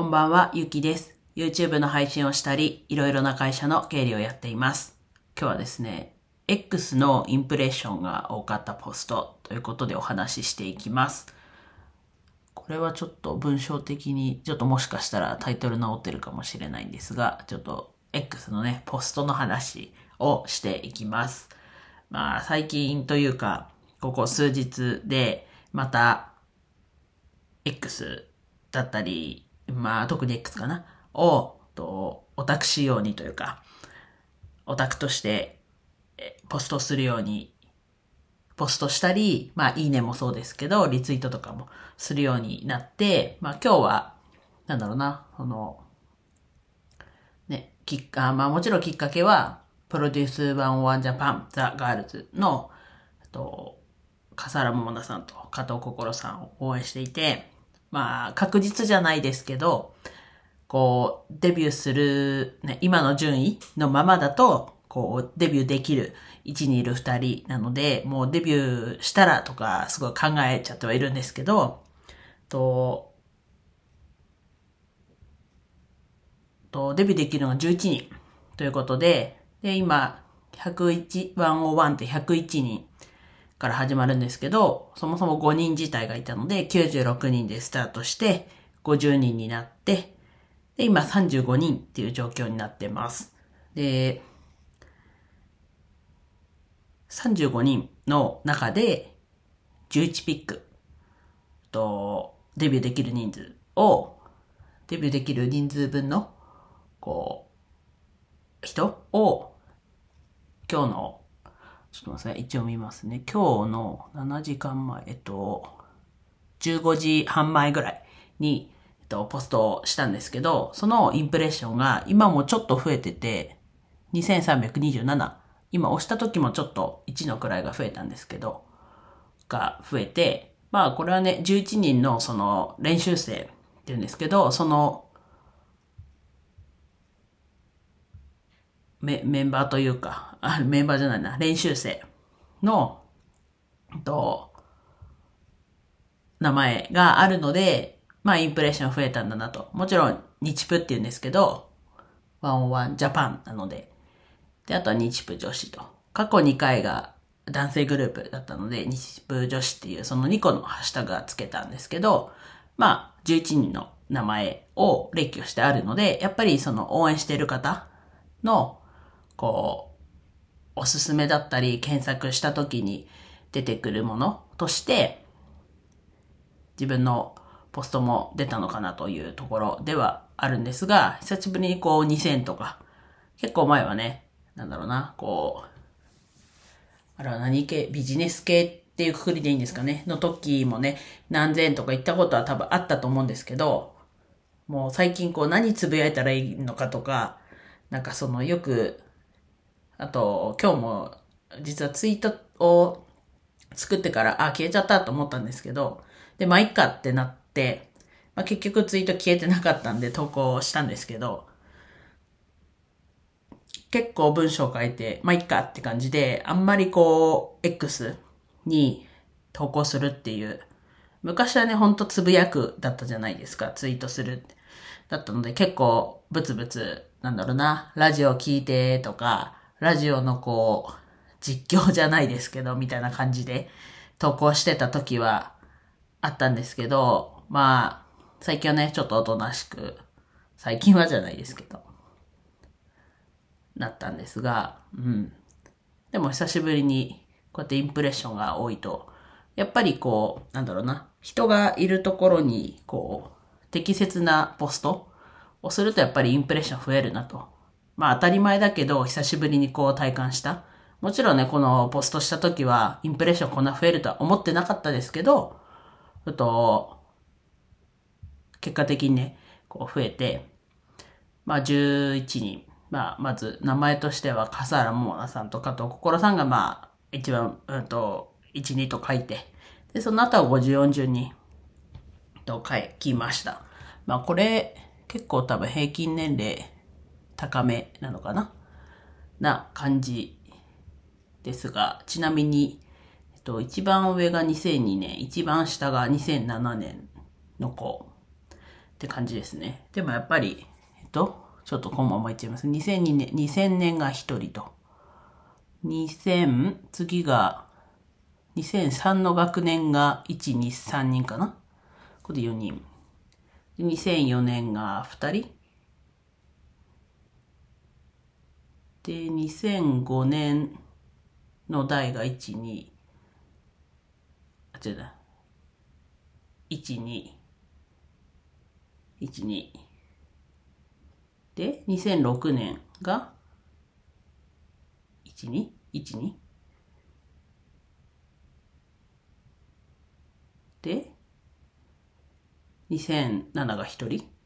こんばんは、ゆきです。YouTube の配信をしたり、いろいろな会社の経理をやっています。今日はですね、X のインプレッションが多かったポストということでお話ししていきます。これはちょっと文章的に、ちょっともしかしたらタイトル直ってるかもしれないんですが、ちょっと X のね、ポストの話をしていきます。まあ、最近というか、ここ数日で、また、X だったり、まあ、特に X かな。を、と、オタク仕様にというか、オタクとして、ポストするように、ポストしたり、まあ、いいねもそうですけど、リツイートとかもするようになって、まあ、今日は、なんだろうな、その、ね、きっか、まあ、もちろんきっかけは、 PRODUCE 101 JAPAN THE GIRLS の、えっと、笠原桃奈さんと加藤心さんを応援していて、まあ、確実じゃないですけど、こう、デビューする、ね、今の順位のままだと、こう、デビューできる位置にいる二人なので、もうデビューしたらとか、すごい考えちゃってはいるんですけど、と、と、デビューできるのが11人ということで、で、今、101、101って101人から始まるんですけど、そもそも5人自体がいたので、96人でスタートして、50人になって、で、今35人っていう状況になってます。で、35人の中で、11ピックと、デビューできる人数を、デビューできる人数分の、こう、人を、今日の、ちょっと待ってください。一応見ますね。今日の7時間前、えっと、15時半前ぐらいに、えっと、ポストしたんですけど、そのインプレッションが今もちょっと増えてて、2327。今押した時もちょっと1の位が増えたんですけど、が増えて、まあこれはね、11人のその練習生って言うんですけど、そのメメンバーというか、あ、メンバーじゃないな、練習生の、と、名前があるので、まあインプレッション増えたんだなと。もちろん、日プって言うんですけど、101ジャパンなので、で、あとは日プ女子と。過去2回が男性グループだったので、日プ女子っていうその2個のハッシュタグがつけたんですけど、まあ、11人の名前を列挙してあるので、やっぱりその応援している方の、こう、おすすめだったり、検索した時に出てくるものとして、自分のポストも出たのかなというところではあるんですが、久しぶりにこう2000とか、結構前はね、なんだろうな、こう、あれは何系、ビジネス系っていうくくりでいいんですかね、の時もね、何千とか行ったことは多分あったと思うんですけど、もう最近こう何つぶやいたらいいのかとか、なんかそのよく、あと今日も実はツイートを作ってから、あ、消えちゃったと思ったんですけど、で、まあ、いっかってなって、まあ、結局ツイート消えてなかったんで投稿したんですけど、結構文章を書いて、まあ、いっかって感じで、あんまりこう、X に投稿するっていう、昔はね、ほんとつぶやくだったじゃないですか、ツイートする。だったので結構ブツブツ、なんだろうな、ラジオ聞いてとか、ラジオのこう、実況じゃないですけど、みたいな感じで投稿してた時はあったんですけど、まあ、最近はね、ちょっとおとなしく、最近はじゃないですけど、なったんですが、うん。でも久しぶりに、こうやってインプレッションが多いと、やっぱりこう、なんだろうな、人がいるところに、こう、適切なポストをするとやっぱりインプレッション増えるなと。まあ当たり前だけど、久しぶりにこう体感した。もちろんね、このポストした時は、インプレッションこんな増えるとは思ってなかったですけど、あと、結果的にね、こう増えて、まあ11人。まあ、まず名前としては、笠原桃奈さんと加藤心さんがまあ、一番、うんと、1、2と書いて、で、その後は50、40人と書きました。まあこれ、結構多分平均年齢高めなのかな？な感じですが、ちなみに、えっと、一番上が2002年、一番下が2007年の子。って感じですね。でもやっぱり、えっと、ちょっとこのままいっちゃいます。2002年、2000年が1人と。2000、次が、2003の学年が1、2、3人かな？これで4人。2004年が2人。で、2005年の代が1、2、あ、違うな。1、2、1、2。で、2006年が1、2、1、2。で、2007が1人。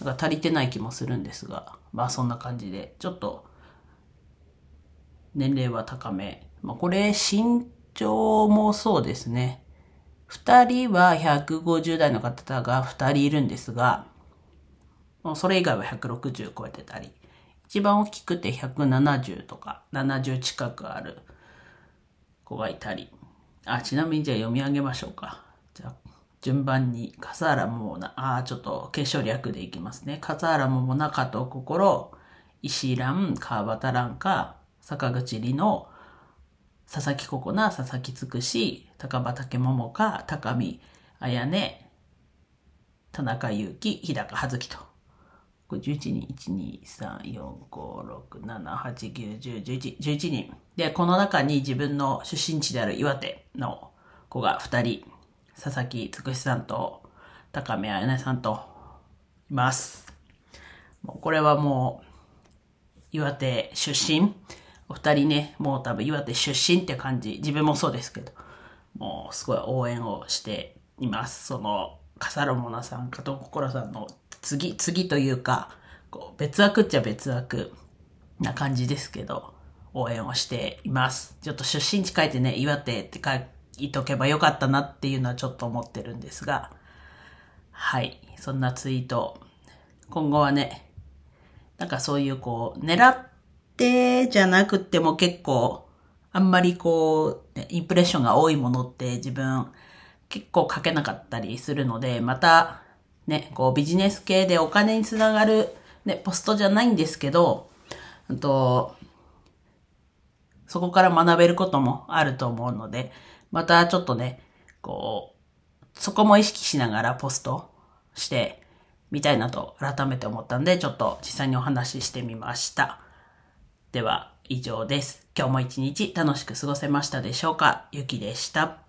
なんか足りてない気もするんですが、まあそんな感じで、ちょっと、年齢は高め。まあこれ、身長もそうですね。二人は150代の方が二人いるんですが、それ以外は160超えてたり、一番大きくて170とか70近くある子がいたり、あ、ちなみにじゃあ読み上げましょうか。じゃあ、順番に、笠原桃な、ああ、ちょっと継承略でいきますね。笠原桃な、加藤心、石蘭、川端蘭か、坂口里の、佐々木ココナ、佐々木つくし、高畑桃香、高見綾音、田中祐希、日高葉月と。11人、1、2、3、4、5、6、7、8、9、10、11、11人。で、この中に自分の出身地である岩手の子が2人、佐々木つくしさんと高見綾音さんといます。もうこれはもう、岩手出身お二人ね、もう多分岩手出身って感じ、自分もそうですけど、もうすごい応援をしています。その、笠ロモナさん、加藤心さんの次、次というか、こう別枠っちゃ別枠な感じですけど、応援をしています。ちょっと出身地書いてね、岩手って書いいとけばよかったなっていうのはちょっと思ってるんですが、はい。そんなツイート。今後はね、なんかそういうこう、狙ってじゃなくても結構、あんまりこう、インプレッションが多いものって自分結構書けなかったりするので、またね、こうビジネス系でお金につながるね、ポストじゃないんですけど、とそこから学べることもあると思うので、またちょっとね、こう、そこも意識しながらポストしてみたいなと改めて思ったんで、ちょっと実際にお話ししてみました。では、以上です。今日も一日楽しく過ごせましたでしょうか？ゆきでした。